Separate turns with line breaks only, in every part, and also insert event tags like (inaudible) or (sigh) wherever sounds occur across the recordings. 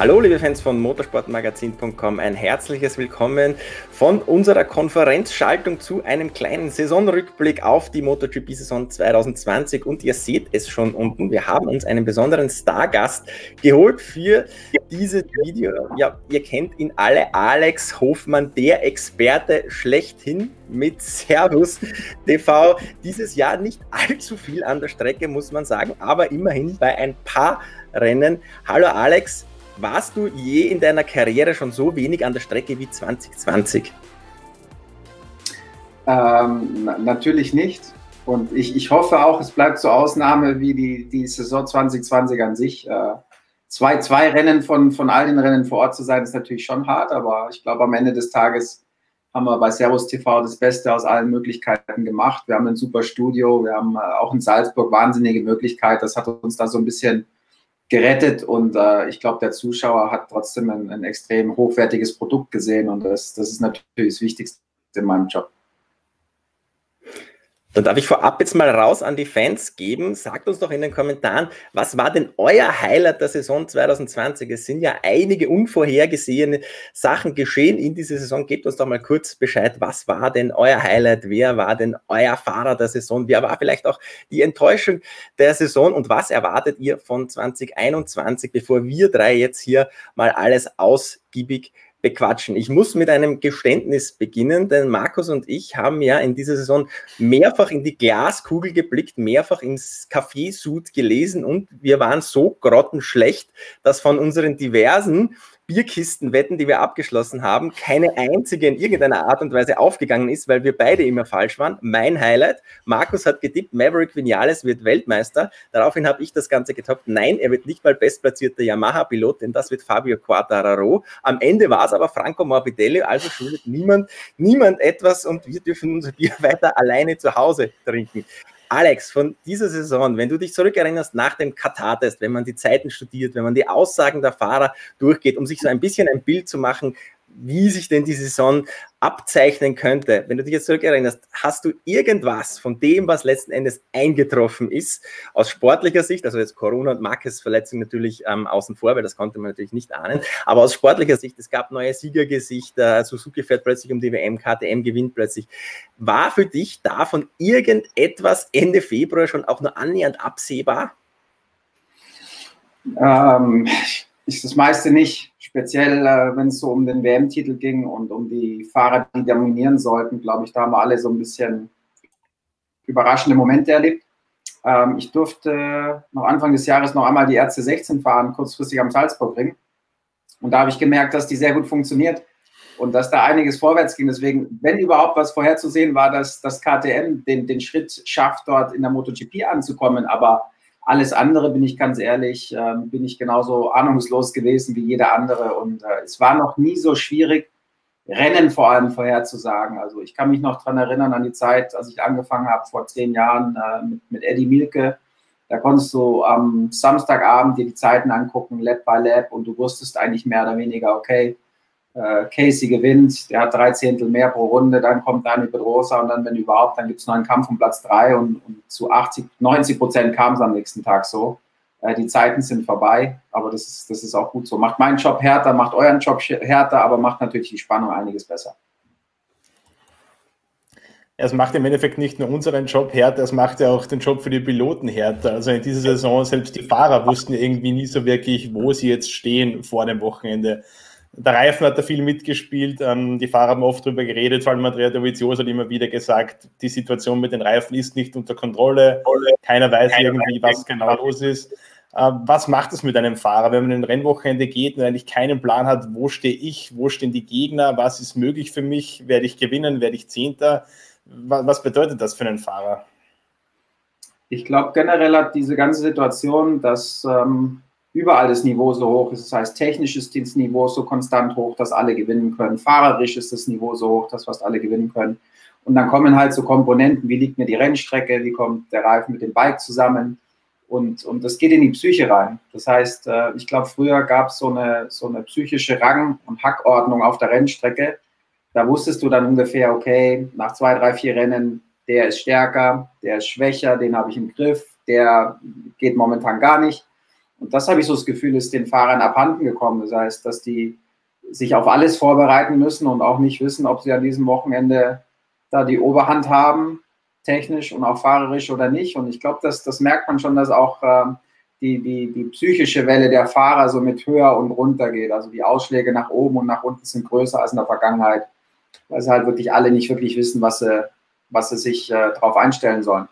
Hallo liebe Fans von motorsportmagazin.com, ein herzliches Willkommen von unserer Konferenzschaltung zu einem kleinen Saisonrückblick auf die MotoGP-Saison 2020 und ihr seht es schon unten, wir haben uns einen besonderen Stargast geholt für dieses Video. Ja, ihr kennt ihn alle, Alex Hofmann, der Experte schlechthin mit Servus TV. Dieses Jahr nicht allzu viel an der Strecke, muss man sagen, aber immerhin bei ein paar Rennen. Hallo Alex, warst du je in deiner Karriere schon so wenig an der Strecke wie 2020?
Ähm, natürlich nicht. Und ich, ich hoffe auch, es bleibt so Ausnahme wie die, die Saison 2020 an sich. Äh, zwei, zwei Rennen von, von all den Rennen vor Ort zu sein, ist natürlich schon hart, aber ich glaube, am Ende des Tages haben wir bei Servus TV das Beste aus allen Möglichkeiten gemacht. Wir haben ein super Studio, wir haben äh, auch in Salzburg wahnsinnige Möglichkeit. Das hat uns da so ein bisschen gerettet und äh, ich glaube, der Zuschauer hat trotzdem ein, ein, extrem hochwertiges Produkt gesehen und das, das ist natürlich das Wichtigste in meinem Job.
Dann darf ich vorab jetzt mal raus an die Fans geben. Sagt uns doch in den Kommentaren, was war denn euer Highlight der Saison 2020? Es sind ja einige unvorhergesehene Sachen geschehen in dieser Saison. Gebt uns doch mal kurz Bescheid. Was war denn euer Highlight? Wer war denn euer Fahrer der Saison? Wer war vielleicht auch die Enttäuschung der Saison? Und was erwartet ihr von 2021, bevor wir drei jetzt hier mal alles ausgiebig bequatschen. Ich muss mit einem Geständnis beginnen, denn Markus und ich haben ja in dieser Saison mehrfach in die Glaskugel geblickt, mehrfach ins Kaffeesud gelesen und wir waren so grottenschlecht, dass von unseren diversen Bierkistenwetten, die wir abgeschlossen haben, keine einzige in irgendeiner Art und Weise aufgegangen ist, weil wir beide immer falsch waren. Mein Highlight, Markus hat getippt, Maverick Vinales wird Weltmeister. Daraufhin habe ich das Ganze getoppt. Nein, er wird nicht mal bestplatzierter Yamaha-Pilot, denn das wird Fabio Quartararo. Am Ende war es aber Franco Morbidelli, also schuldet niemand, niemand etwas und wir dürfen unser Bier (laughs) weiter alleine zu Hause trinken. Alex, von dieser Saison, wenn du dich zurückerinnerst nach dem Katar-Test, wenn man die Zeiten studiert, wenn man die Aussagen der Fahrer durchgeht, um sich so ein bisschen ein Bild zu machen, wie sich denn die Saison abzeichnen könnte. Wenn du dich jetzt zurückerinnerst, hast du irgendwas von dem, was letzten Endes eingetroffen ist, aus sportlicher Sicht, also jetzt Corona und Marques Verletzung natürlich ähm, außen vor, weil das konnte man natürlich nicht ahnen, aber aus sportlicher Sicht, es gab neue Siegergesichter, Suzuki fährt plötzlich um die WM, KTM gewinnt plötzlich. War für dich davon irgendetwas Ende Februar schon auch nur annähernd absehbar?
Ähm, ist das meiste nicht. Speziell, äh, wenn es so um den WM-Titel ging und um die Fahrer, die dominieren sollten, glaube ich, da haben wir alle so ein bisschen überraschende Momente erlebt. Ähm, ich durfte noch Anfang des Jahres noch einmal die Ärzte 16 fahren, kurzfristig am Salzburgring. Und da habe ich gemerkt, dass die sehr gut funktioniert und dass da einiges vorwärts ging. Deswegen, wenn überhaupt was vorherzusehen war, dass das KTM den, den Schritt schafft, dort in der MotoGP anzukommen. Aber alles andere, bin ich ganz ehrlich, äh, bin ich genauso ahnungslos gewesen wie jeder andere. Und äh, es war noch nie so schwierig, Rennen vor allem vorherzusagen. Also ich kann mich noch daran erinnern an die Zeit, als ich angefangen habe vor zehn Jahren äh, mit, mit Eddie Milke. Da konntest du am Samstagabend dir die Zeiten angucken, Lab by Lab, und du wusstest eigentlich mehr oder weniger, okay, äh, Casey gewinnt, der hat drei Zehntel mehr pro Runde, dann kommt Dani Pedrosa und dann, wenn überhaupt, dann gibt es noch einen Kampf um Platz drei und, und zu 80, 90 Prozent kam es am nächsten Tag so. Äh, die Zeiten sind vorbei, aber das ist, das ist auch gut so. Macht meinen Job härter, macht euren Job härter, aber macht natürlich die Spannung einiges besser.
Es macht im Endeffekt nicht nur unseren Job härter, es macht ja auch den Job für die Piloten härter. Also in dieser Saison, selbst die Fahrer wussten irgendwie nie so wirklich, wo sie jetzt stehen vor dem Wochenende. Der Reifen hat da viel mitgespielt. Ähm, die Fahrer haben oft darüber geredet, vor allem Andrea Dovizioso hat immer wieder gesagt, die Situation mit den Reifen ist nicht unter Kontrolle. Keiner weiß Keiner irgendwie, weiß was genau los ist. Äh, was macht es mit einem Fahrer, wenn man in ein Rennwochenende geht und eigentlich keinen Plan hat, wo stehe ich, wo stehen die Gegner, was ist möglich für mich, werde ich gewinnen, werde ich Zehnter? Was bedeutet das für einen Fahrer?
Ich glaube, generell hat diese ganze Situation, dass ähm, überall das Niveau so hoch ist. Das heißt, technisch ist das Niveau so konstant hoch, dass alle gewinnen können. Fahrerisch ist das Niveau so hoch, dass fast alle gewinnen können. Und dann kommen halt so Komponenten, wie liegt mir die Rennstrecke, wie kommt der Reifen mit dem Bike zusammen. Und, und das geht in die Psyche rein. Das heißt, äh, ich glaube, früher gab es so eine, so eine psychische Rang- und Hackordnung auf der Rennstrecke. Da wusstest du dann ungefähr, okay, nach zwei, drei, vier Rennen, der ist stärker, der ist schwächer, den habe ich im Griff, der geht momentan gar nicht. Und das habe ich so das Gefühl, ist den Fahrern abhanden gekommen. Das heißt, dass die sich auf alles vorbereiten müssen und auch nicht wissen, ob sie an diesem Wochenende da die Oberhand haben, technisch und auch fahrerisch oder nicht. Und ich glaube, das, das merkt man schon, dass auch äh, die, die, die psychische Welle der Fahrer so mit höher und runter geht. Also die Ausschläge nach oben und nach unten sind größer als in der Vergangenheit, weil sie halt wirklich alle nicht wirklich wissen, was sie, was sie sich äh, darauf einstellen sollen.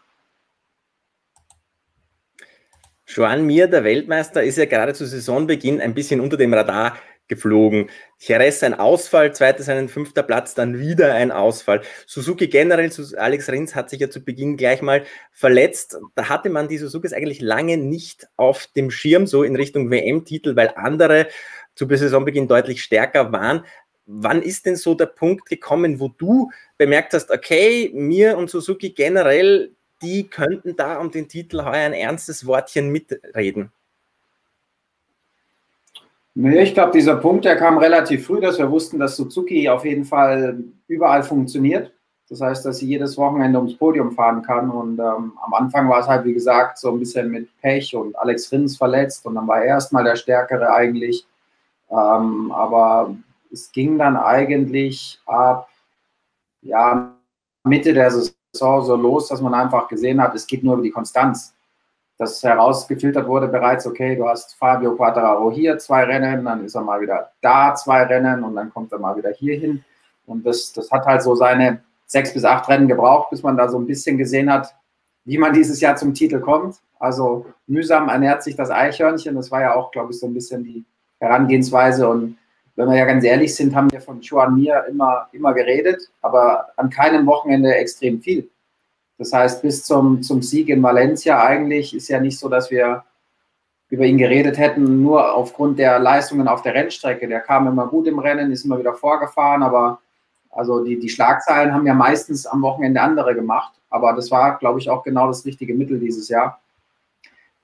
Joan Mir, der Weltmeister, ist ja gerade zu Saisonbeginn ein bisschen unter dem Radar geflogen. Jerez ein Ausfall, zweites ein fünfter Platz, dann wieder ein Ausfall. Suzuki generell, Alex Rins hat sich ja zu Beginn gleich mal verletzt. Da hatte man die Suzukis eigentlich lange nicht auf dem Schirm, so in Richtung WM-Titel, weil andere zu Saisonbeginn deutlich stärker waren. Wann ist denn so der Punkt gekommen, wo du bemerkt hast, okay, mir und Suzuki generell, die könnten da um den Titel heuer ein ernstes Wortchen mitreden?
Nee, ich glaube, dieser Punkt, der kam relativ früh, dass wir wussten, dass Suzuki auf jeden Fall überall funktioniert. Das heißt, dass sie jedes Wochenende ums Podium fahren kann. Und ähm, am Anfang war es halt, wie gesagt, so ein bisschen mit Pech und Alex Rins verletzt. Und dann war er erstmal der Stärkere eigentlich. Ähm, aber es ging dann eigentlich ab ja, Mitte der Saison so los, dass man einfach gesehen hat, es geht nur über die Konstanz. Dass herausgefiltert wurde bereits, okay, du hast Fabio Quattararo hier zwei Rennen, dann ist er mal wieder da zwei Rennen und dann kommt er mal wieder hier hin. Und das, das hat halt so seine sechs bis acht Rennen gebraucht, bis man da so ein bisschen gesehen hat, wie man dieses Jahr zum Titel kommt. Also mühsam ernährt sich das Eichhörnchen. Das war ja auch, glaube ich, so ein bisschen die Herangehensweise. Und wenn wir ja ganz ehrlich sind, haben wir von Juan Mir immer, immer geredet, aber an keinem Wochenende extrem viel. Das heißt, bis zum, zum Sieg in Valencia eigentlich ist ja nicht so, dass wir über ihn geredet hätten, nur aufgrund der Leistungen auf der Rennstrecke. Der kam immer gut im Rennen, ist immer wieder vorgefahren, aber also die, die Schlagzeilen haben ja meistens am Wochenende andere gemacht. Aber das war, glaube ich, auch genau das richtige Mittel dieses Jahr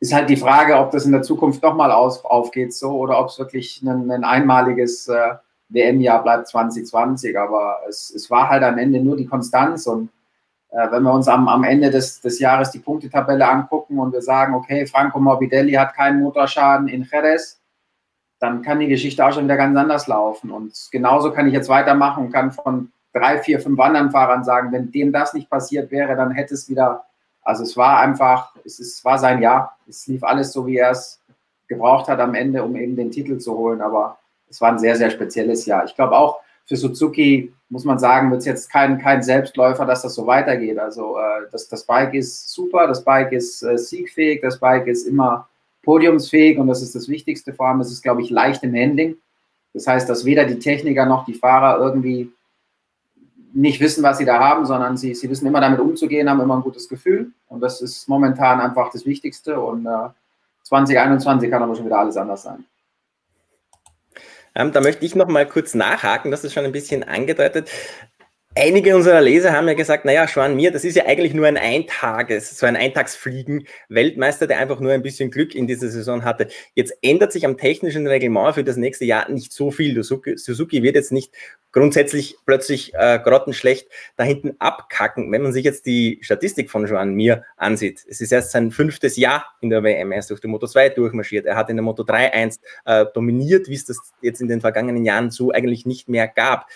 ist halt die Frage, ob das in der Zukunft nochmal aufgeht so oder ob es wirklich ein, ein einmaliges äh, WM-Jahr bleibt 2020. Aber es, es war halt am Ende nur die Konstanz und äh, wenn wir uns am, am Ende des, des Jahres die Punktetabelle angucken und wir sagen, okay, Franco Morbidelli hat keinen Motorschaden in Jerez, dann kann die Geschichte auch schon wieder ganz anders laufen. Und genauso kann ich jetzt weitermachen und kann von drei, vier, fünf anderen Fahrern sagen, wenn dem das nicht passiert wäre, dann hätte es wieder also es war einfach, es ist, war sein Jahr. Es lief alles so, wie er es gebraucht hat am Ende, um eben den Titel zu holen. Aber es war ein sehr, sehr spezielles Jahr. Ich glaube auch für Suzuki, muss man sagen, wird es jetzt kein, kein Selbstläufer, dass das so weitergeht. Also äh, das, das Bike ist super, das Bike ist äh, siegfähig, das Bike ist immer podiumsfähig und das ist das Wichtigste. Vor allem, es ist, glaube ich, leicht im Handling. Das heißt, dass weder die Techniker noch die Fahrer irgendwie nicht wissen, was sie da haben, sondern sie, sie wissen immer damit umzugehen, haben immer ein gutes Gefühl. Und das ist momentan einfach das Wichtigste. Und äh, 2021 kann aber schon wieder alles anders sein.
Ähm, da möchte ich noch mal kurz nachhaken, das ist schon ein bisschen angedeutet. Einige unserer Leser haben ja gesagt, naja, Schwan Mir, das ist ja eigentlich nur ein Eintages, so ein Eintagsfliegen-Weltmeister, der einfach nur ein bisschen Glück in dieser Saison hatte. Jetzt ändert sich am technischen Reglement für das nächste Jahr nicht so viel. Suzuki, wird jetzt nicht grundsätzlich plötzlich äh, grottenschlecht da hinten abkacken. Wenn man sich jetzt die Statistik von Joan Mir ansieht, es ist erst sein fünftes Jahr in der WM, er ist durch die Moto 2 durchmarschiert, er hat in der Moto 3 einst äh, dominiert, wie es das jetzt in den vergangenen Jahren so eigentlich nicht mehr gab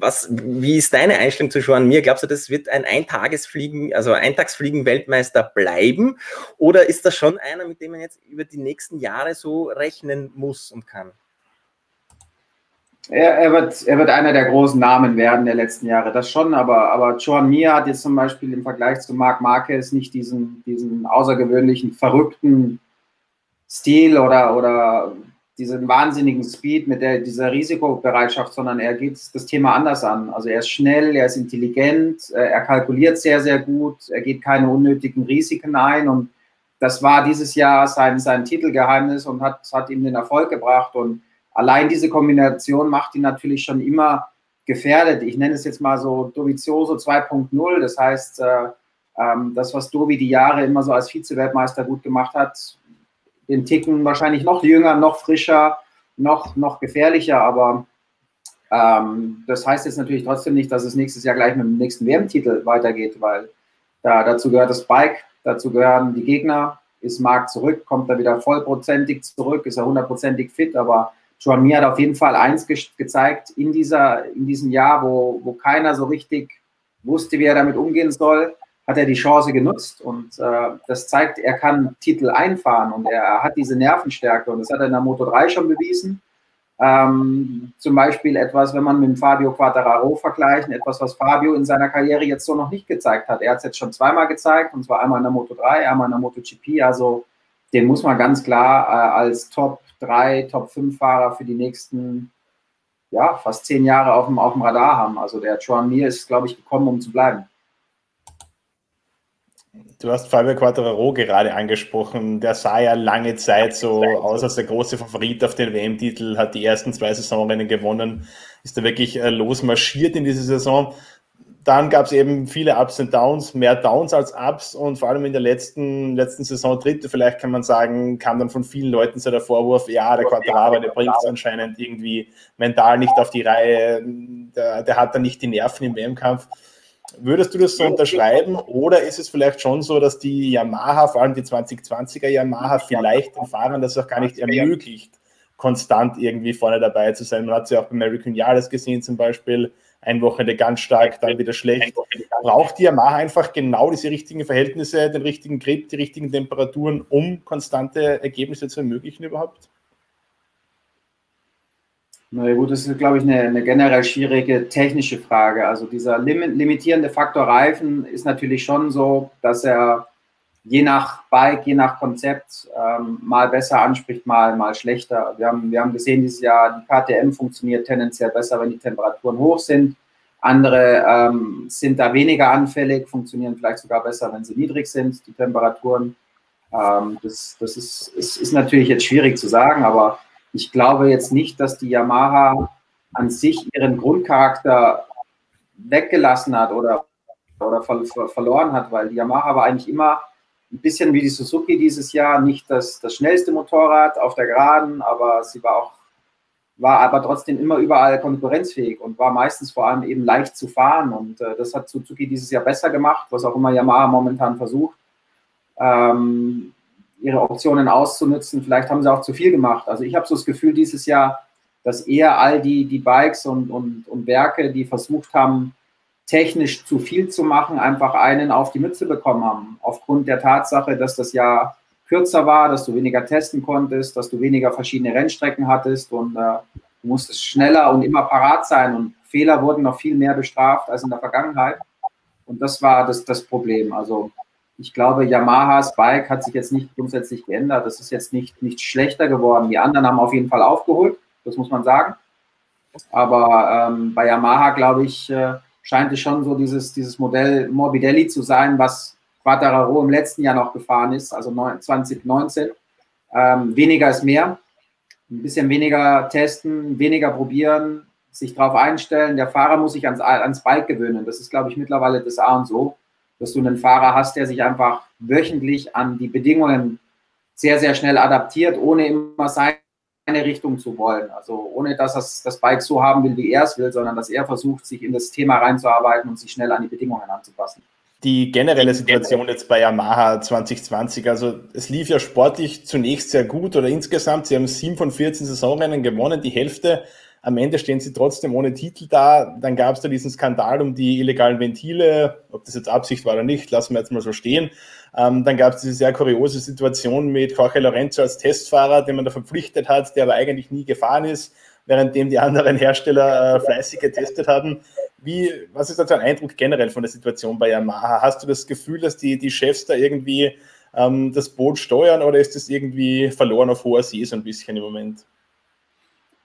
was, wie ist deine Einstellung zu Joan Mir? Glaubst du, das wird ein Eintagesfliegen, also Eintagsfliegen-Weltmeister bleiben? Oder ist das schon einer, mit dem man jetzt über die nächsten Jahre so rechnen muss und kann?
Er, er, wird, er wird einer der großen Namen werden der letzten Jahre, das schon, aber, aber Joan Mir hat jetzt zum Beispiel im Vergleich zu Marc Marquez nicht diesen, diesen außergewöhnlichen, verrückten Stil oder, oder diesen wahnsinnigen Speed, mit der, dieser Risikobereitschaft, sondern er geht das Thema anders an. Also er ist schnell, er ist intelligent, äh, er kalkuliert sehr, sehr gut, er geht keine unnötigen Risiken ein und das war dieses Jahr sein, sein Titelgeheimnis und hat, hat ihm den Erfolg gebracht und allein diese Kombination macht ihn natürlich schon immer gefährdet. Ich nenne es jetzt mal so Dovizioso 2.0, das heißt, äh, ähm, das, was Dovi die Jahre immer so als Vize-Weltmeister gut gemacht hat, den Ticken wahrscheinlich noch jünger, noch frischer, noch, noch gefährlicher, aber ähm, das heißt jetzt natürlich trotzdem nicht, dass es nächstes Jahr gleich mit dem nächsten WM-Titel weitergeht, weil da, dazu gehört das Bike, dazu gehören die Gegner, ist Marc zurück, kommt er wieder vollprozentig zurück, ist er hundertprozentig fit, aber Joan Mir hat auf jeden Fall eins ge gezeigt in, dieser, in diesem Jahr, wo, wo keiner so richtig wusste, wie er damit umgehen soll, hat er die Chance genutzt und äh, das zeigt, er kann Titel einfahren und er, hat diese Nervenstärke und das hat er in der Moto 3 schon bewiesen. Ähm, zum Beispiel etwas, wenn man mit Fabio Quattararo vergleichen, etwas, was Fabio in seiner Karriere jetzt so noch nicht gezeigt hat. Er hat es jetzt schon zweimal gezeigt, und zwar einmal in der Moto 3, einmal in der MotoGP. Also den muss man ganz klar äh, als Top 3, Top 5 Fahrer für die nächsten ja, fast zehn Jahre auf dem, auf dem Radar haben. Also der Joan Mir ist, glaube ich, gekommen, um zu bleiben.
Du hast Fabio Quattararo gerade angesprochen. Der sah ja lange Zeit so aus als der große Favorit auf den WM-Titel, hat die ersten zwei Saisonrennen gewonnen, ist da wirklich äh, losmarschiert in diese Saison. Dann gab es eben viele Ups und Downs, mehr Downs als Ups und vor allem in der letzten, letzten Saison, dritte vielleicht kann man sagen, kam dann von vielen Leuten so der Vorwurf, ja, der Quattararo, der bringt es anscheinend irgendwie mental nicht auf die Reihe, der, der hat dann nicht die Nerven im WM-Kampf. Würdest du das so unterschreiben oder ist es vielleicht schon so, dass die Yamaha, vor allem die 2020er Yamaha, vielleicht den Fahrern das auch gar nicht ermöglicht, konstant irgendwie vorne dabei zu sein? Man hat es ja auch bei American Yarders gesehen zum Beispiel, ein Wochenende ganz stark, dann wieder schlecht. Braucht die Yamaha einfach genau diese richtigen Verhältnisse, den richtigen Grip, die richtigen Temperaturen, um konstante Ergebnisse zu ermöglichen überhaupt?
Na ja, gut, das ist, glaube ich, eine, eine, generell schwierige technische Frage. Also dieser lim limitierende Faktor Reifen ist natürlich schon so, dass er je nach Bike, je nach Konzept ähm, mal besser anspricht, mal, mal schlechter. Wir haben, wir haben gesehen dieses Jahr, die KTM funktioniert tendenziell besser, wenn die Temperaturen hoch sind. Andere ähm, sind da weniger anfällig, funktionieren vielleicht sogar besser, wenn sie niedrig sind, die Temperaturen. Ähm, das das ist, ist, ist natürlich jetzt schwierig zu sagen, aber ich glaube jetzt nicht, dass die Yamaha an sich ihren Grundcharakter weggelassen hat oder, oder ver ver verloren hat, weil die Yamaha war eigentlich immer ein bisschen wie die Suzuki dieses Jahr, nicht das, das schnellste Motorrad auf der Geraden, aber sie war auch, war aber trotzdem immer überall konkurrenzfähig und war meistens vor allem eben leicht zu fahren und äh, das hat Suzuki dieses Jahr besser gemacht, was auch immer Yamaha momentan versucht. Ähm, ihre Optionen auszunutzen. Vielleicht haben sie auch zu viel gemacht. Also ich habe so das Gefühl dieses Jahr, dass eher all die, die Bikes und, und, und Werke, die versucht haben, technisch zu viel zu machen, einfach einen auf die Mütze bekommen haben. Aufgrund der Tatsache, dass das Jahr kürzer war, dass du weniger testen konntest, dass du weniger verschiedene Rennstrecken hattest und äh, du musstest schneller und immer parat sein und Fehler wurden noch viel mehr bestraft als in der Vergangenheit. Und das war das, das Problem. Also ich glaube, Yamahas Bike hat sich jetzt nicht grundsätzlich geändert. Das ist jetzt nicht, nicht schlechter geworden. Die anderen haben auf jeden Fall aufgeholt, das muss man sagen. Aber ähm, bei Yamaha, glaube ich, äh, scheint es schon so dieses, dieses Modell Morbidelli zu sein, was Quattararo im letzten Jahr noch gefahren ist, also 2019. Ähm, weniger ist mehr. Ein bisschen weniger testen, weniger probieren, sich darauf einstellen. Der Fahrer muss sich ans, ans Bike gewöhnen. Das ist, glaube ich, mittlerweile das A und so dass du einen Fahrer hast, der sich einfach wöchentlich an die Bedingungen sehr, sehr schnell adaptiert, ohne immer seine Richtung zu wollen. Also ohne, dass er das Bike so haben will, wie er es will, sondern dass er versucht, sich in das Thema reinzuarbeiten und sich schnell an die Bedingungen anzupassen.
Die generelle Situation jetzt bei Yamaha 2020, also es lief ja sportlich zunächst sehr gut oder insgesamt, sie haben sieben von 14 Saisonrennen gewonnen, die Hälfte am Ende stehen sie trotzdem ohne Titel da. Dann gab es da diesen Skandal um die illegalen Ventile, ob das jetzt Absicht war oder nicht, lassen wir jetzt mal so stehen. Ähm, dann gab es diese sehr kuriose Situation mit Jorge Lorenzo als Testfahrer, den man da verpflichtet hat, der aber eigentlich nie gefahren ist, währenddem die anderen Hersteller äh, fleißig getestet haben. Wie, was ist da dein Eindruck generell von der Situation bei Yamaha? Hast du das Gefühl, dass die, die Chefs da irgendwie ähm, das Boot steuern oder ist das irgendwie verloren auf hoher See so ein bisschen im Moment?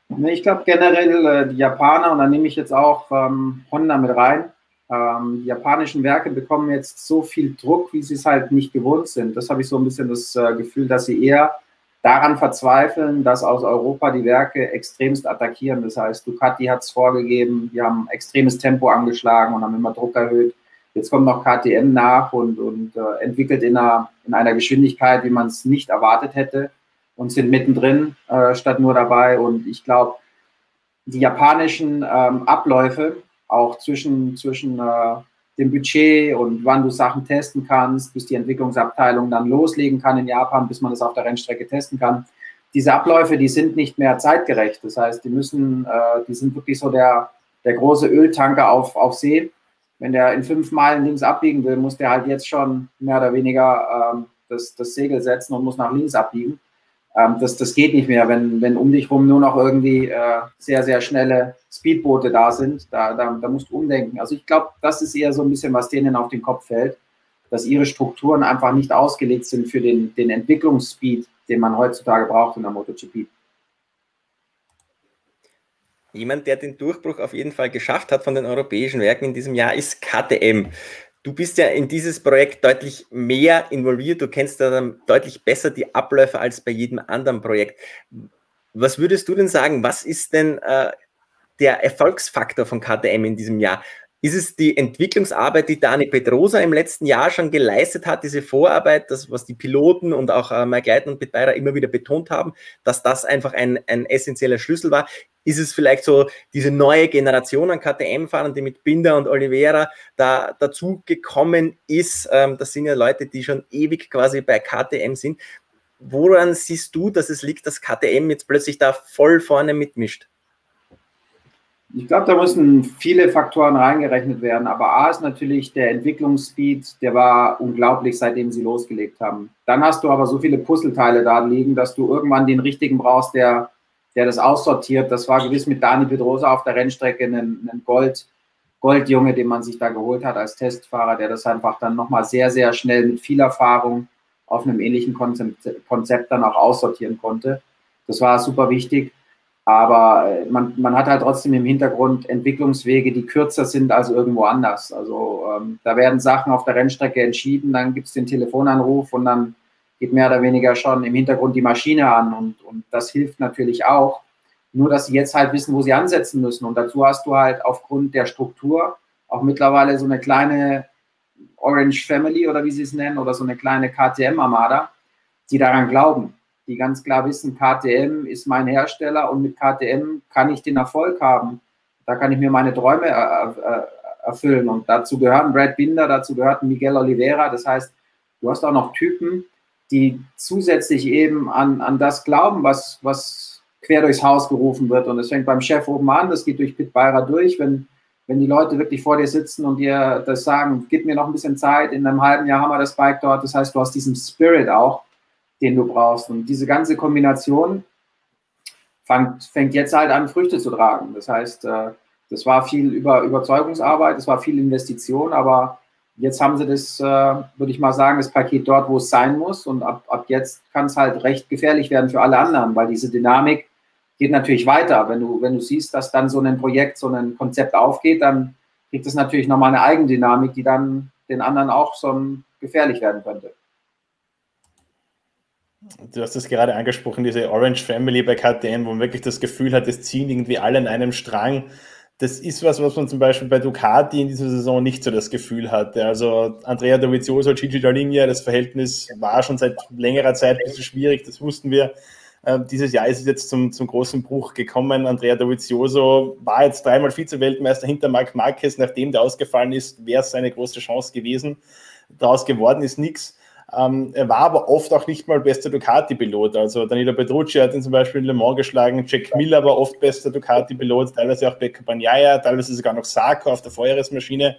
Ich glaube generell äh, die Japaner, und da nehme ich jetzt auch ähm, Honda mit rein, ähm, die japanischen Werke bekommen jetzt so viel Druck, wie sie es halt nicht gewohnt sind. Das habe ich so ein bisschen das äh, Gefühl, dass sie eher daran verzweifeln, dass aus Europa die Werke extremst attackieren. Das heißt, Ducati hat es vorgegeben, die haben extremes Tempo angeschlagen und haben immer Druck erhöht. Jetzt kommt noch KTM nach und, und äh, entwickelt in einer, in einer Geschwindigkeit, wie man es nicht erwartet hätte und sind mittendrin äh, statt nur dabei. Und ich glaube, die japanischen ähm, Abläufe, auch zwischen, zwischen äh, dem Budget und wann du Sachen testen kannst, bis die Entwicklungsabteilung dann loslegen kann in Japan, bis man das auf der Rennstrecke testen kann. Diese Abläufe, die sind nicht mehr zeitgerecht. Das heißt, die müssen, äh, die sind wirklich so der, der große Öltanker auf, auf See. Wenn der in fünf Meilen links abbiegen will, muss der halt jetzt schon mehr oder weniger ähm, das, das Segel setzen und muss nach links abbiegen. Ähm, das, das geht nicht mehr, wenn, wenn um dich rum nur noch irgendwie äh, sehr, sehr schnelle Speedboote da sind. Da, da, da musst du umdenken. Also ich glaube, das ist eher so ein bisschen, was denen auf den Kopf fällt, dass ihre Strukturen einfach nicht ausgelegt sind für den, den Entwicklungsspeed, den man heutzutage braucht in der MotoGP.
Jemand, der den Durchbruch auf jeden Fall geschafft hat von den europäischen Werken in diesem Jahr, ist KTM. Du bist ja in dieses Projekt deutlich mehr involviert. Du kennst da dann deutlich besser die Abläufe als bei jedem anderen Projekt. Was würdest du denn sagen? Was ist denn äh, der Erfolgsfaktor von KTM in diesem Jahr? Ist es die Entwicklungsarbeit, die Dani Pedrosa im letzten Jahr schon geleistet hat, diese Vorarbeit, das, was die Piloten und auch äh, Gleiten und Beteirer immer wieder betont haben, dass das einfach ein, ein essentieller Schlüssel war? ist es vielleicht so diese neue Generation an KTM-Fahrern, die mit Binder und Oliveira da dazu gekommen ist. Ähm, das sind ja Leute, die schon ewig quasi bei KTM sind. Woran siehst du, dass es liegt, dass KTM jetzt plötzlich da voll vorne mitmischt?
Ich glaube, da müssen viele Faktoren reingerechnet werden. Aber A ist natürlich der Entwicklungsspeed, der war unglaublich, seitdem sie losgelegt haben. Dann hast du aber so viele Puzzleteile da liegen, dass du irgendwann den richtigen brauchst, der der das aussortiert. Das war gewiss mit Dani Pedrosa auf der Rennstrecke ein, ein Gold, Goldjunge, den man sich da geholt hat als Testfahrer, der das einfach dann nochmal sehr, sehr schnell mit viel Erfahrung auf einem ähnlichen Konzept, Konzept dann auch aussortieren konnte. Das war super wichtig. Aber äh, man, man hat halt trotzdem im Hintergrund Entwicklungswege, die kürzer sind als irgendwo anders. Also ähm, da werden Sachen auf der Rennstrecke entschieden, dann gibt es den Telefonanruf und dann geht mehr oder weniger schon im Hintergrund die Maschine an und, und das hilft natürlich auch. Nur, dass sie jetzt halt wissen, wo sie ansetzen müssen. Und dazu hast du halt aufgrund der Struktur auch mittlerweile so eine kleine Orange Family oder wie sie es nennen oder so eine kleine KTM-Armada, die daran glauben, die ganz klar wissen, KTM ist mein Hersteller und mit KTM kann ich den Erfolg haben. Da kann ich mir meine Träume erfüllen. Und dazu gehören Brad Binder, dazu gehört Miguel Oliveira. Das heißt, du hast auch noch Typen, die zusätzlich eben an, an das glauben, was, was quer durchs Haus gerufen wird. Und es fängt beim Chef oben an, das geht durch Pit Beira durch, wenn, wenn die Leute wirklich vor dir sitzen und dir das sagen, gib mir noch ein bisschen Zeit, in einem halben Jahr haben wir das Bike dort. Das heißt, du hast diesen Spirit auch, den du brauchst. Und diese ganze Kombination fängt, fängt jetzt halt an, Früchte zu tragen. Das heißt, äh, das war viel über Überzeugungsarbeit, das war viel Investition, aber Jetzt haben sie das, äh, würde ich mal sagen, das Paket dort, wo es sein muss. Und ab, ab jetzt kann es halt recht gefährlich werden für alle anderen, weil diese Dynamik geht natürlich weiter. Wenn du, wenn du siehst, dass dann so ein Projekt, so ein Konzept aufgeht, dann kriegt es natürlich nochmal eine Eigendynamik, die dann den anderen auch so gefährlich werden könnte.
Du hast es gerade angesprochen, diese Orange Family bei KTM, wo man wirklich das Gefühl hat, es ziehen irgendwie alle in einem Strang das ist was, was man zum Beispiel bei Ducati in dieser Saison nicht so das Gefühl hatte. Also Andrea Dovizioso, Gigi Dall'Igna, das Verhältnis war schon seit längerer Zeit ein bisschen schwierig, das wussten wir. Ähm, dieses Jahr ist es jetzt zum, zum großen Bruch gekommen. Andrea Dovizioso war jetzt dreimal Vize-Weltmeister hinter Marc Marquez. Nachdem der ausgefallen ist, wäre es seine große Chance gewesen. Daraus geworden ist nichts. Ähm, er war aber oft auch nicht mal bester Ducati-Pilot. Also Danilo Petrucci hat ihn zum Beispiel in Le Mans geschlagen, Jack Miller war oft bester Ducati-Pilot, teilweise auch Becca Bagnaia, teilweise sogar noch Sarko auf der Feuerwehrmaschine.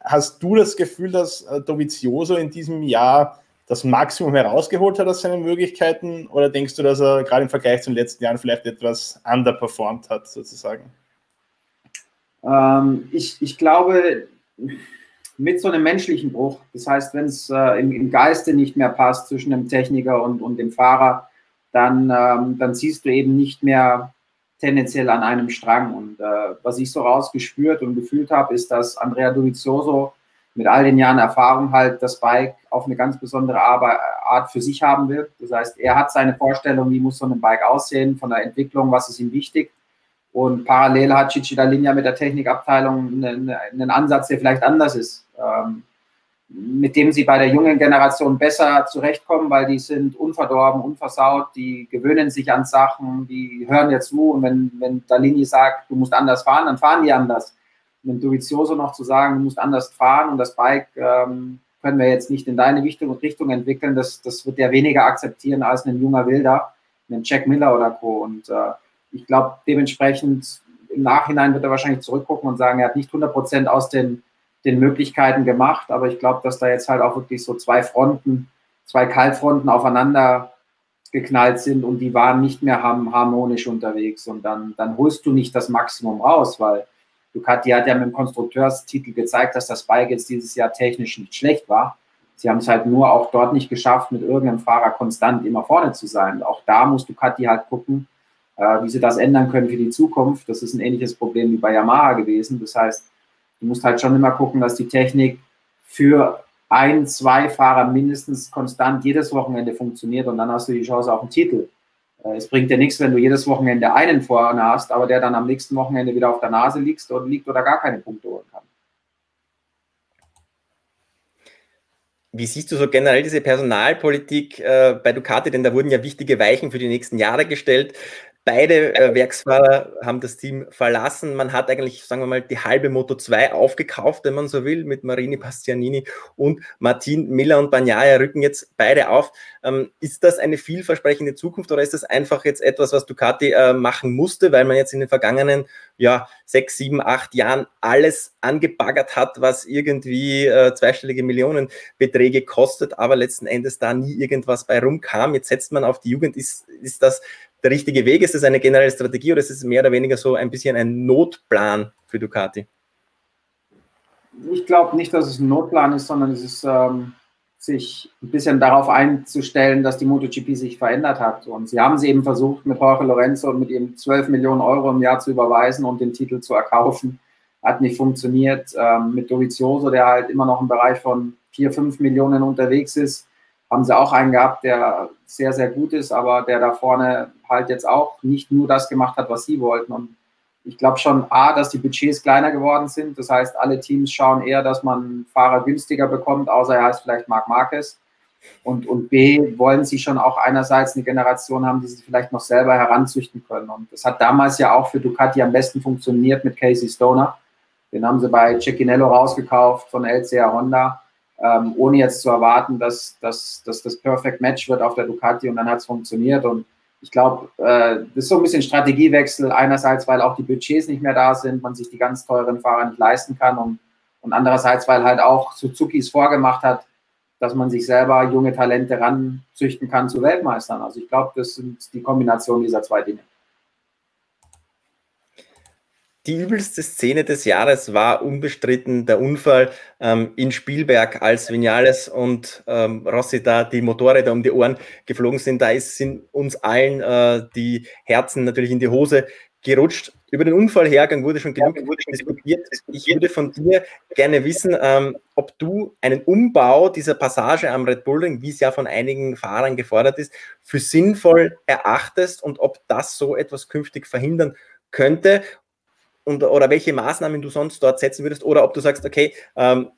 Hast du das Gefühl, dass äh, Dovizioso in diesem Jahr das Maximum herausgeholt hat aus seinen Möglichkeiten? Oder denkst du, dass er gerade im Vergleich zu den letzten Jahren vielleicht etwas underperformed hat, sozusagen?
Ähm, ich, ich glaube, mit so einem menschlichen Bruch. Das heißt, wenn es äh, im, im, Geiste nicht mehr passt zwischen dem Techniker und, und dem Fahrer, dann, ähm, dann ziehst du eben nicht mehr tendenziell an einem Strang. Und äh, was ich so rausgespürt und gefühlt habe, ist, dass Andrea Dovizioso mit all den Jahren Erfahrung halt das Bike auf eine ganz besondere Art für sich haben will. Das heißt, er hat seine Vorstellung, wie muss so ein Bike aussehen, von der Entwicklung, was ist ihm wichtig. Und parallel hat Chichida Linja mit der Technikabteilung einen, einen, Ansatz, der vielleicht anders ist, ähm, mit dem sie bei der jungen Generation besser zurechtkommen, weil die sind unverdorben, unversaut, die gewöhnen sich an Sachen, die hören dir zu und wenn, wenn Dalini sagt, du musst anders fahren, dann fahren die anders. einem Dovizioso noch zu sagen, du musst anders fahren und das Bike ähm, können wir jetzt nicht in deine Richtung, Richtung entwickeln, das, das wird der weniger akzeptieren als ein junger Wilder, ein Jack Miller oder Co. Und äh, ich glaube, dementsprechend im Nachhinein wird er wahrscheinlich zurückgucken und sagen, er hat nicht 100 Prozent aus den, den Möglichkeiten gemacht, aber ich glaube, dass da jetzt halt auch wirklich so zwei Fronten, zwei Kaltfronten aufeinander geknallt sind und die waren nicht mehr harmonisch unterwegs und dann, dann holst du nicht das Maximum raus, weil Ducati hat ja mit dem Konstrukteurstitel gezeigt, dass das Bike jetzt dieses Jahr technisch nicht schlecht war. Sie haben es halt nur auch dort nicht geschafft, mit irgendeinem Fahrer konstant immer vorne zu sein. Auch da muss Ducati halt gucken, äh, wie sie das ändern können für die Zukunft. Das ist ein ähnliches Problem wie bei Yamaha gewesen. Das heißt, du musst halt schon immer gucken, dass die Technik für ein, zwei Fahrer mindestens konstant jedes Wochenende funktioniert und dann hast du die Chance auf den Titel. Äh, es bringt dir nichts, wenn du jedes Wochenende einen vorne hast, aber der dann am nächsten Wochenende wieder auf der Nase liegt oder, liegt oder gar keine Punkte holen kann.
Wie siehst du so generell diese Personalpolitik äh, bei Ducati? Denn da wurden ja wichtige Weichen für die nächsten Jahre gestellt. Beide äh, Werksfahrer haben das Team verlassen. Man hat eigentlich, sagen wir mal, die halbe Moto 2 aufgekauft, wenn man so will, mit Marini Bastianini und Martin Miller und Bagnaia rücken jetzt beide auf. Ähm, ist das eine vielversprechende Zukunft oder ist das einfach jetzt etwas, was Ducati äh, machen musste, weil man jetzt in den vergangenen ja, sechs, sieben, acht Jahren alles angebaggert hat, was irgendwie äh, zweistellige Millionenbeträge kostet, aber letzten Endes da nie irgendwas bei rumkam. Jetzt setzt man auf die Jugend. Ist, ist das der richtige Weg? Ist das eine generelle Strategie oder ist es mehr oder weniger so ein bisschen ein Notplan für Ducati?
Ich glaube nicht, dass es ein Notplan ist, sondern es ist ähm, sich ein bisschen darauf einzustellen, dass die MotoGP sich verändert hat. Und sie haben es eben versucht, mit Jorge Lorenzo und mit ihm 12 Millionen Euro im Jahr zu überweisen und den Titel zu erkaufen. Hat nicht funktioniert. Ähm, mit Dovizioso, der halt immer noch im Bereich von 4, 5 Millionen unterwegs ist, haben sie auch einen gehabt, der sehr, sehr gut ist, aber der da vorne halt jetzt auch nicht nur das gemacht hat, was sie wollten. Und ich glaube schon, A, dass die Budgets kleiner geworden sind. Das heißt, alle Teams schauen eher, dass man Fahrer günstiger bekommt, außer er heißt vielleicht Marc Marquez. Und, und B, wollen sie schon auch einerseits eine Generation haben, die sie vielleicht noch selber heranzüchten können. Und das hat damals ja auch für Ducati am besten funktioniert mit Casey Stoner. Den haben sie bei Cecchinello rausgekauft von LCR Honda ähm, ohne jetzt zu erwarten, dass, dass, dass das Perfect Match wird auf der Ducati und dann hat es funktioniert. Und ich glaube, äh, das ist so ein bisschen Strategiewechsel. Einerseits, weil auch die Budgets nicht mehr da sind, man sich die ganz teuren Fahrer nicht leisten kann und, und andererseits, weil halt auch Suzuki es vorgemacht hat, dass man sich selber junge Talente ranzüchten kann zu Weltmeistern. Also ich glaube, das sind die Kombination dieser zwei Dinge.
Die übelste Szene des Jahres war unbestritten der Unfall ähm, in Spielberg, als Vinales und ähm, Rossi da die Motorräder um die Ohren geflogen sind. Da ist, sind uns allen äh, die Herzen natürlich in die Hose gerutscht. Über den Unfallhergang wurde schon genug diskutiert. Ich würde von dir gerne wissen, ähm, ob du einen Umbau dieser Passage am Red Bull Ring, wie es ja von einigen Fahrern gefordert ist, für sinnvoll erachtest und ob das so etwas künftig verhindern könnte und, oder welche Maßnahmen du sonst dort setzen würdest oder ob du sagst, okay, ähm,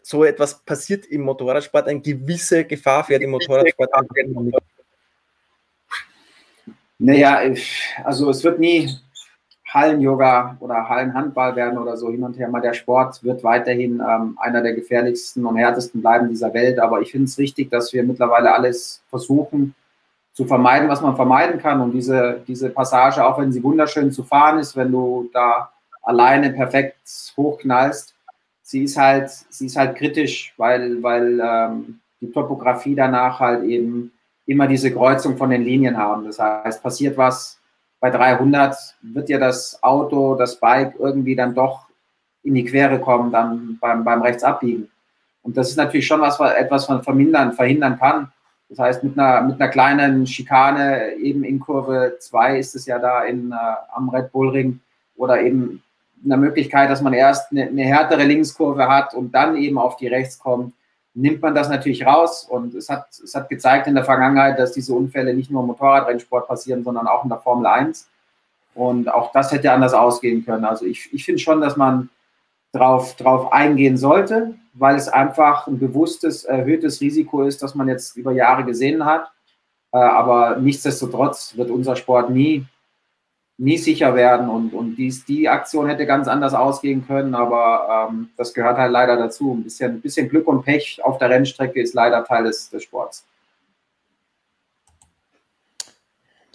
so etwas passiert im Motorradsport, eine gewisse Gefahr fährt im Motorradsport.
Naja, also es wird nie Hallen-Yoga oder Hallenhandball werden oder so hin und her. Mal der Sport wird weiterhin ähm, einer der gefährlichsten und härtesten bleiben dieser Welt. Aber ich finde es richtig, dass wir mittlerweile alles versuchen, zu vermeiden, was man vermeiden kann. Und diese, diese Passage, auch wenn sie wunderschön zu fahren ist, wenn du da alleine perfekt hochknallst, sie ist halt, sie ist halt kritisch, weil, weil ähm, die Topografie danach halt eben immer diese Kreuzung von den Linien haben. Das heißt, passiert was bei 300, wird dir das Auto, das Bike irgendwie dann doch in die Quere kommen, dann beim, beim Rechtsabbiegen. Und das ist natürlich schon was, was etwas man vermindern, verhindern kann. Das heißt, mit einer, mit einer kleinen Schikane eben in Kurve 2 ist es ja da in, äh, am Red Bull Ring oder eben eine Möglichkeit, dass man erst eine, eine, härtere Linkskurve hat und dann eben auf die rechts kommt, nimmt man das natürlich raus. Und es hat, es hat gezeigt in der Vergangenheit, dass diese Unfälle nicht nur im Motorradrennsport passieren, sondern auch in der Formel 1. Und auch das hätte anders ausgehen können. Also ich, ich finde schon, dass man drauf, drauf eingehen sollte weil es einfach ein bewusstes, erhöhtes Risiko ist, das man jetzt über Jahre gesehen hat. Äh, aber nichtsdestotrotz wird unser Sport nie nie sicher werden. Und, und dies, die Aktion hätte ganz anders ausgehen können, aber ähm, das gehört halt leider dazu. Ein bisschen, ein bisschen Glück und Pech auf der Rennstrecke ist leider Teil des, des Sports.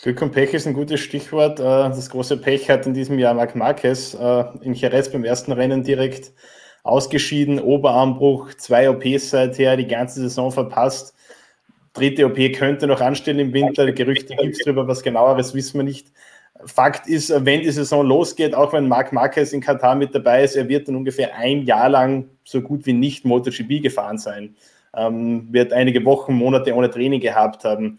Glück und Pech ist ein gutes Stichwort. Äh, das große Pech hat in diesem Jahr Marc Marquez äh, in Jerez beim ersten Rennen direkt ausgeschieden, Oberarmbruch, zwei OPs seither, die ganze Saison verpasst. Dritte OP könnte noch anstehen im Winter. Gerüchte gibt es darüber, was genaueres wissen wir nicht. Fakt ist, wenn die Saison losgeht, auch wenn Marc Marquez in Katar mit dabei ist, er wird dann ungefähr ein Jahr lang so gut wie nicht MotoGP gefahren sein. Ähm, wird einige Wochen, Monate ohne Training gehabt haben.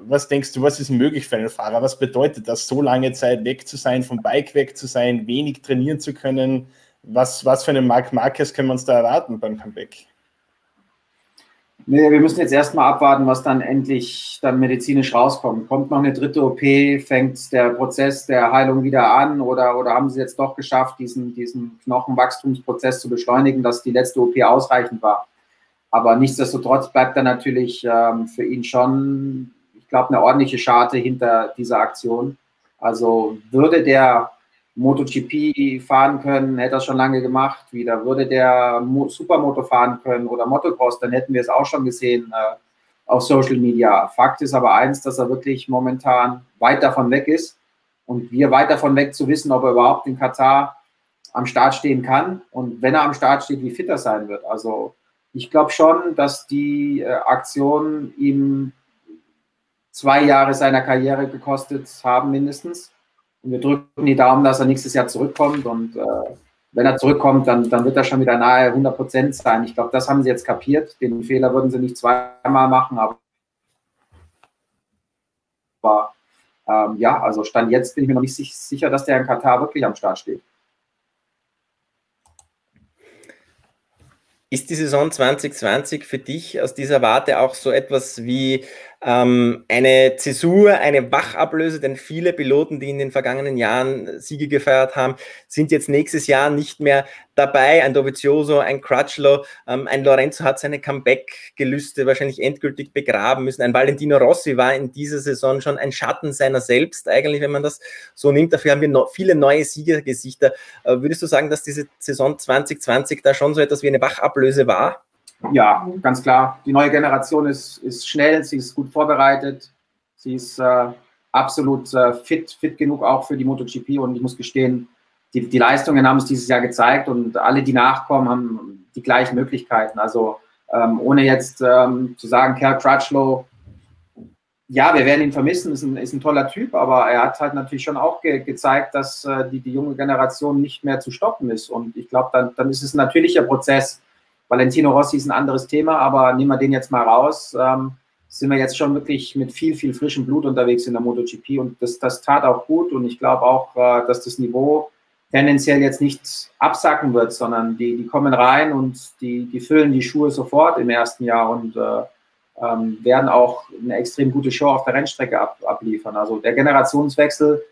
Was denkst du, was ist möglich für einen Fahrer? Was bedeutet das, so lange Zeit weg zu sein, vom Bike weg zu sein, wenig trainieren zu können? Was, was für einen Marc Marquez können wir uns da erwarten beim Comeback?
Nee, wir müssen jetzt erstmal abwarten, was dann endlich dann medizinisch rauskommt. Kommt noch eine dritte OP, fängt der Prozess der Heilung wieder an oder, oder haben sie jetzt doch geschafft, diesen, diesen Knochenwachstumsprozess zu beschleunigen, dass die letzte OP ausreichend war. Aber nichtsdestotrotz bleibt da natürlich ähm, für ihn schon, ich glaube, eine ordentliche Scharte hinter dieser Aktion. Also würde der MotoGP fahren können, hätte er schon lange gemacht. Wieder würde der Supermoto fahren können oder Motocross, dann hätten wir es auch schon gesehen äh, auf Social Media. Fakt ist aber eins, dass er wirklich momentan weit davon weg ist und wir weit davon weg zu wissen, ob er überhaupt in Katar am Start stehen kann und wenn er am Start steht, wie fit er sein wird. Also ich glaube schon, dass die äh, Aktion ihm zwei Jahre seiner Karriere gekostet haben mindestens und wir drücken die Daumen, dass er nächstes Jahr zurückkommt. Und äh, wenn er zurückkommt, dann, dann wird er schon wieder nahe 100 Prozent sein. Ich glaube, das haben sie jetzt kapiert. Den Fehler würden sie nicht zweimal machen. Aber, ähm, ja, also Stand jetzt bin ich mir noch nicht sicher, dass der in Katar wirklich am Start steht.
Ist die Saison 2020 für dich aus dieser Warte auch so etwas wie ähm, eine Zäsur, eine Wachablöse, denn viele Piloten, die in den vergangenen Jahren Siege gefeiert haben, sind jetzt nächstes Jahr nicht mehr dabei. Ein Dovizioso, ein Crutchlow, ähm, ein Lorenzo hat seine Comeback-Gelüste wahrscheinlich endgültig begraben müssen. Ein Valentino Rossi war in dieser Saison schon ein Schatten seiner selbst, eigentlich, wenn man das so nimmt. Dafür haben wir no viele neue Siegergesichter. Äh, würdest du sagen, dass diese Saison 2020 da schon so etwas wie eine Wachablöse war?
Ja, ganz klar. Die neue Generation ist, ist schnell, sie ist gut vorbereitet, sie ist äh, absolut äh, fit, fit genug auch für die MotoGP und ich muss gestehen, die, die Leistungen haben es dieses Jahr gezeigt und alle, die nachkommen, haben die gleichen Möglichkeiten. Also ähm, ohne jetzt ähm, zu sagen, Kerl Crutchlow, ja, wir werden ihn vermissen, ist ein, ist ein toller Typ, aber er hat halt natürlich schon auch ge gezeigt, dass äh, die, die junge Generation nicht mehr zu stoppen ist. Und ich glaube, dann, dann ist es ein natürlicher Prozess, Valentino Rossi ist ein anderes Thema, aber nehmen wir den jetzt mal raus. Ähm, sind wir jetzt schon wirklich mit viel, viel frischem Blut unterwegs in der MotoGP und das, das tat auch gut und ich glaube auch, äh, dass das Niveau tendenziell jetzt nicht absacken wird, sondern die, die kommen rein und die, die füllen die Schuhe sofort im ersten Jahr und äh, ähm, werden auch eine extrem gute Show auf der Rennstrecke ab, abliefern. Also der Generationswechsel,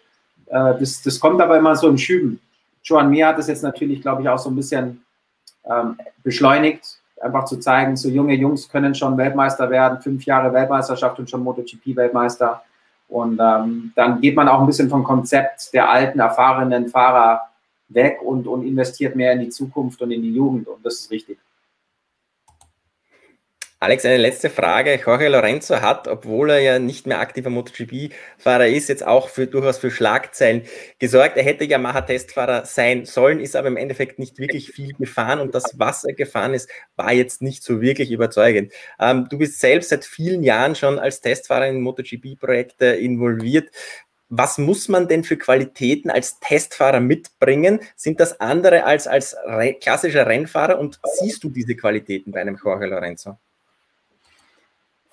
äh, das, das kommt aber immer so in Schüben. Joan Mir hat das jetzt natürlich, glaube ich, auch so ein bisschen ähm, beschleunigt, einfach zu zeigen, so junge Jungs können schon Weltmeister werden, fünf Jahre Weltmeisterschaft und schon MotoGP-Weltmeister. Und ähm, dann geht man auch ein bisschen vom Konzept der alten, erfahrenen Fahrer weg und, und investiert mehr in die Zukunft und in die Jugend. Und das ist richtig.
Alex, eine letzte Frage. Jorge Lorenzo hat, obwohl er ja nicht mehr aktiver MotoGP-Fahrer ist, jetzt auch für, durchaus für Schlagzeilen gesorgt. Er hätte Yamaha-Testfahrer sein sollen, ist aber im Endeffekt nicht wirklich viel gefahren und das, was er gefahren ist, war jetzt nicht so wirklich überzeugend. Ähm, du bist selbst seit vielen Jahren schon als Testfahrer in MotoGP-Projekte involviert. Was muss man denn für Qualitäten als Testfahrer mitbringen? Sind das andere als als klassischer Rennfahrer und siehst du diese Qualitäten bei einem Jorge Lorenzo?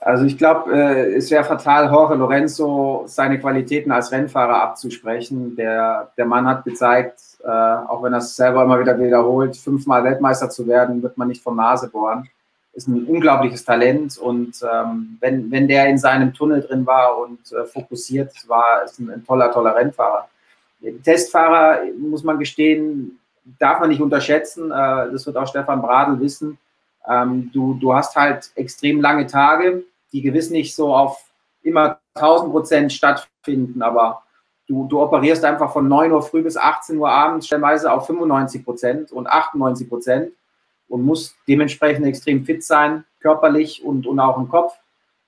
Also ich glaube, äh, es wäre fatal, Jorge Lorenzo seine Qualitäten als Rennfahrer abzusprechen. Der, der Mann hat gezeigt, äh, auch wenn er es selber immer wieder wiederholt, fünfmal Weltmeister zu werden, wird man nicht vom Nase bohren. Ist ein unglaubliches Talent und ähm, wenn, wenn der in seinem Tunnel drin war und äh, fokussiert war, ist ein, ein toller, toller Rennfahrer. Testfahrer, muss man gestehen, darf man nicht unterschätzen. Äh, das wird auch Stefan Bradl wissen. Ähm, du, du hast halt extrem lange Tage die gewiss nicht so auf immer 1000 Prozent stattfinden, aber du du, operierst einfach von 9 Uhr früh bis 18 Uhr abends stellenweise auf 95 Prozent und 98 Prozent und musst dementsprechend extrem fit sein, körperlich und, und auch im Kopf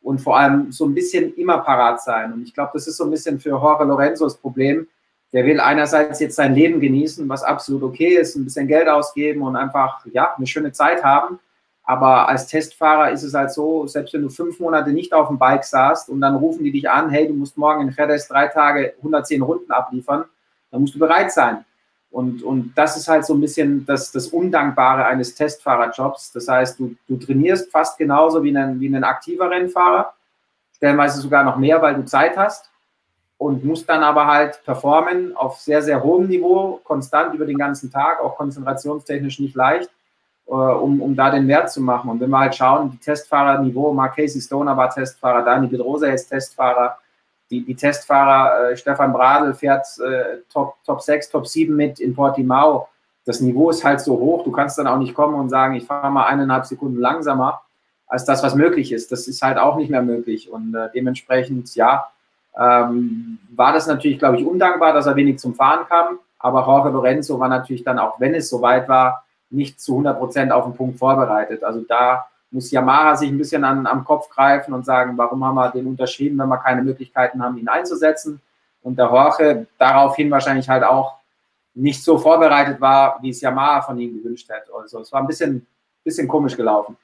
und vor allem so ein bisschen immer parat sein. Und ich glaube, das ist so ein bisschen für Jorge Lorenzo das Problem. Der will einerseits jetzt sein Leben genießen, was absolut okay ist, ein bisschen Geld ausgeben und einfach ja eine schöne Zeit haben. Aber als Testfahrer ist es halt so, selbst wenn du fünf Monate nicht auf dem Bike saßt und dann rufen die dich an, hey, du musst morgen in Jerez drei Tage 110 Runden abliefern, dann musst du bereit sein. Und, und das ist halt so ein bisschen das, das Undankbare eines Testfahrerjobs. Das heißt, du, du trainierst fast genauso wie ein, wie ein aktiver Rennfahrer, stellenweise sogar noch mehr, weil du Zeit hast und musst dann aber halt performen auf sehr, sehr hohem Niveau, konstant über den ganzen Tag, auch konzentrationstechnisch nicht leicht um, um da den Wert zu machen. Und wenn wir halt schauen, die Testfahrerniveau, Mark Casey Stoner war Testfahrer, Dani Pedrosa ist Testfahrer, die, die Testfahrer, äh, Stefan Bradl fährt äh, Top, Top 6, Top 7 mit in Portimao. Das Niveau ist halt so hoch, du kannst dann auch nicht kommen und sagen, ich fahre mal eineinhalb Sekunden langsamer als das, was möglich ist. Das ist halt auch nicht mehr möglich. Und äh, dementsprechend, ja, ähm, war das natürlich, glaube ich, undankbar, dass er wenig zum Fahren kam. Aber Jorge Lorenzo war natürlich dann, auch wenn es soweit war, nicht zu 100 Prozent auf den Punkt vorbereitet. Also da muss Yamaha sich ein bisschen an, am Kopf greifen und sagen, warum haben wir den unterschrieben, wenn wir keine Möglichkeiten haben, ihn einzusetzen. Und der Jorge daraufhin wahrscheinlich halt auch nicht so vorbereitet war, wie es Yamaha von ihm gewünscht hätte. Also es war ein bisschen, bisschen komisch gelaufen.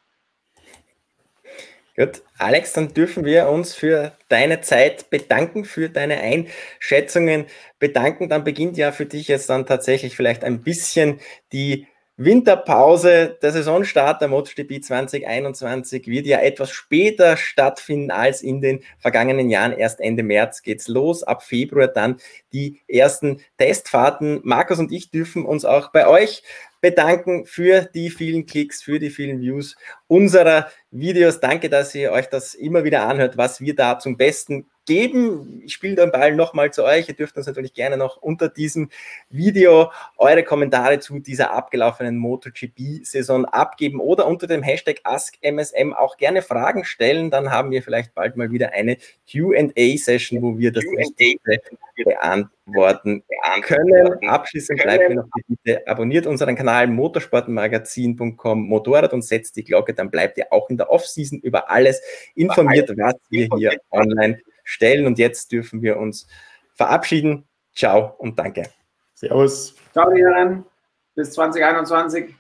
Gut, Alex, dann dürfen wir uns für deine Zeit bedanken, für deine Einschätzungen bedanken. Dann beginnt ja für dich jetzt dann tatsächlich vielleicht ein bisschen die Winterpause, der Saisonstart der MotoGP 2021 wird ja etwas später stattfinden als in den vergangenen Jahren. Erst Ende März geht's los, ab Februar dann die ersten Testfahrten. Markus und ich dürfen uns auch bei euch bedanken für die vielen Klicks, für die vielen Views unserer Videos. Danke, dass ihr euch das immer wieder anhört, was wir da zum Besten geben. Ich spiele den Ball nochmal zu euch. Ihr dürft uns natürlich gerne noch unter diesem Video eure Kommentare zu dieser abgelaufenen MotoGP-Saison abgeben oder unter dem Hashtag AskMSM auch gerne Fragen stellen. Dann haben wir vielleicht bald mal wieder eine QA-Session, wo wir das beantworten können. Abschließend bleibt mir noch die Bitte, abonniert unseren Kanal motorsportmagazin.com Motorrad und setzt die Glocke, dann bleibt ihr auch in der Offseason über alles informiert, was wir hier online stellen. Und jetzt dürfen wir uns verabschieden. Ciao und danke.
Servus. Ciao, die Herren. Bis 2021.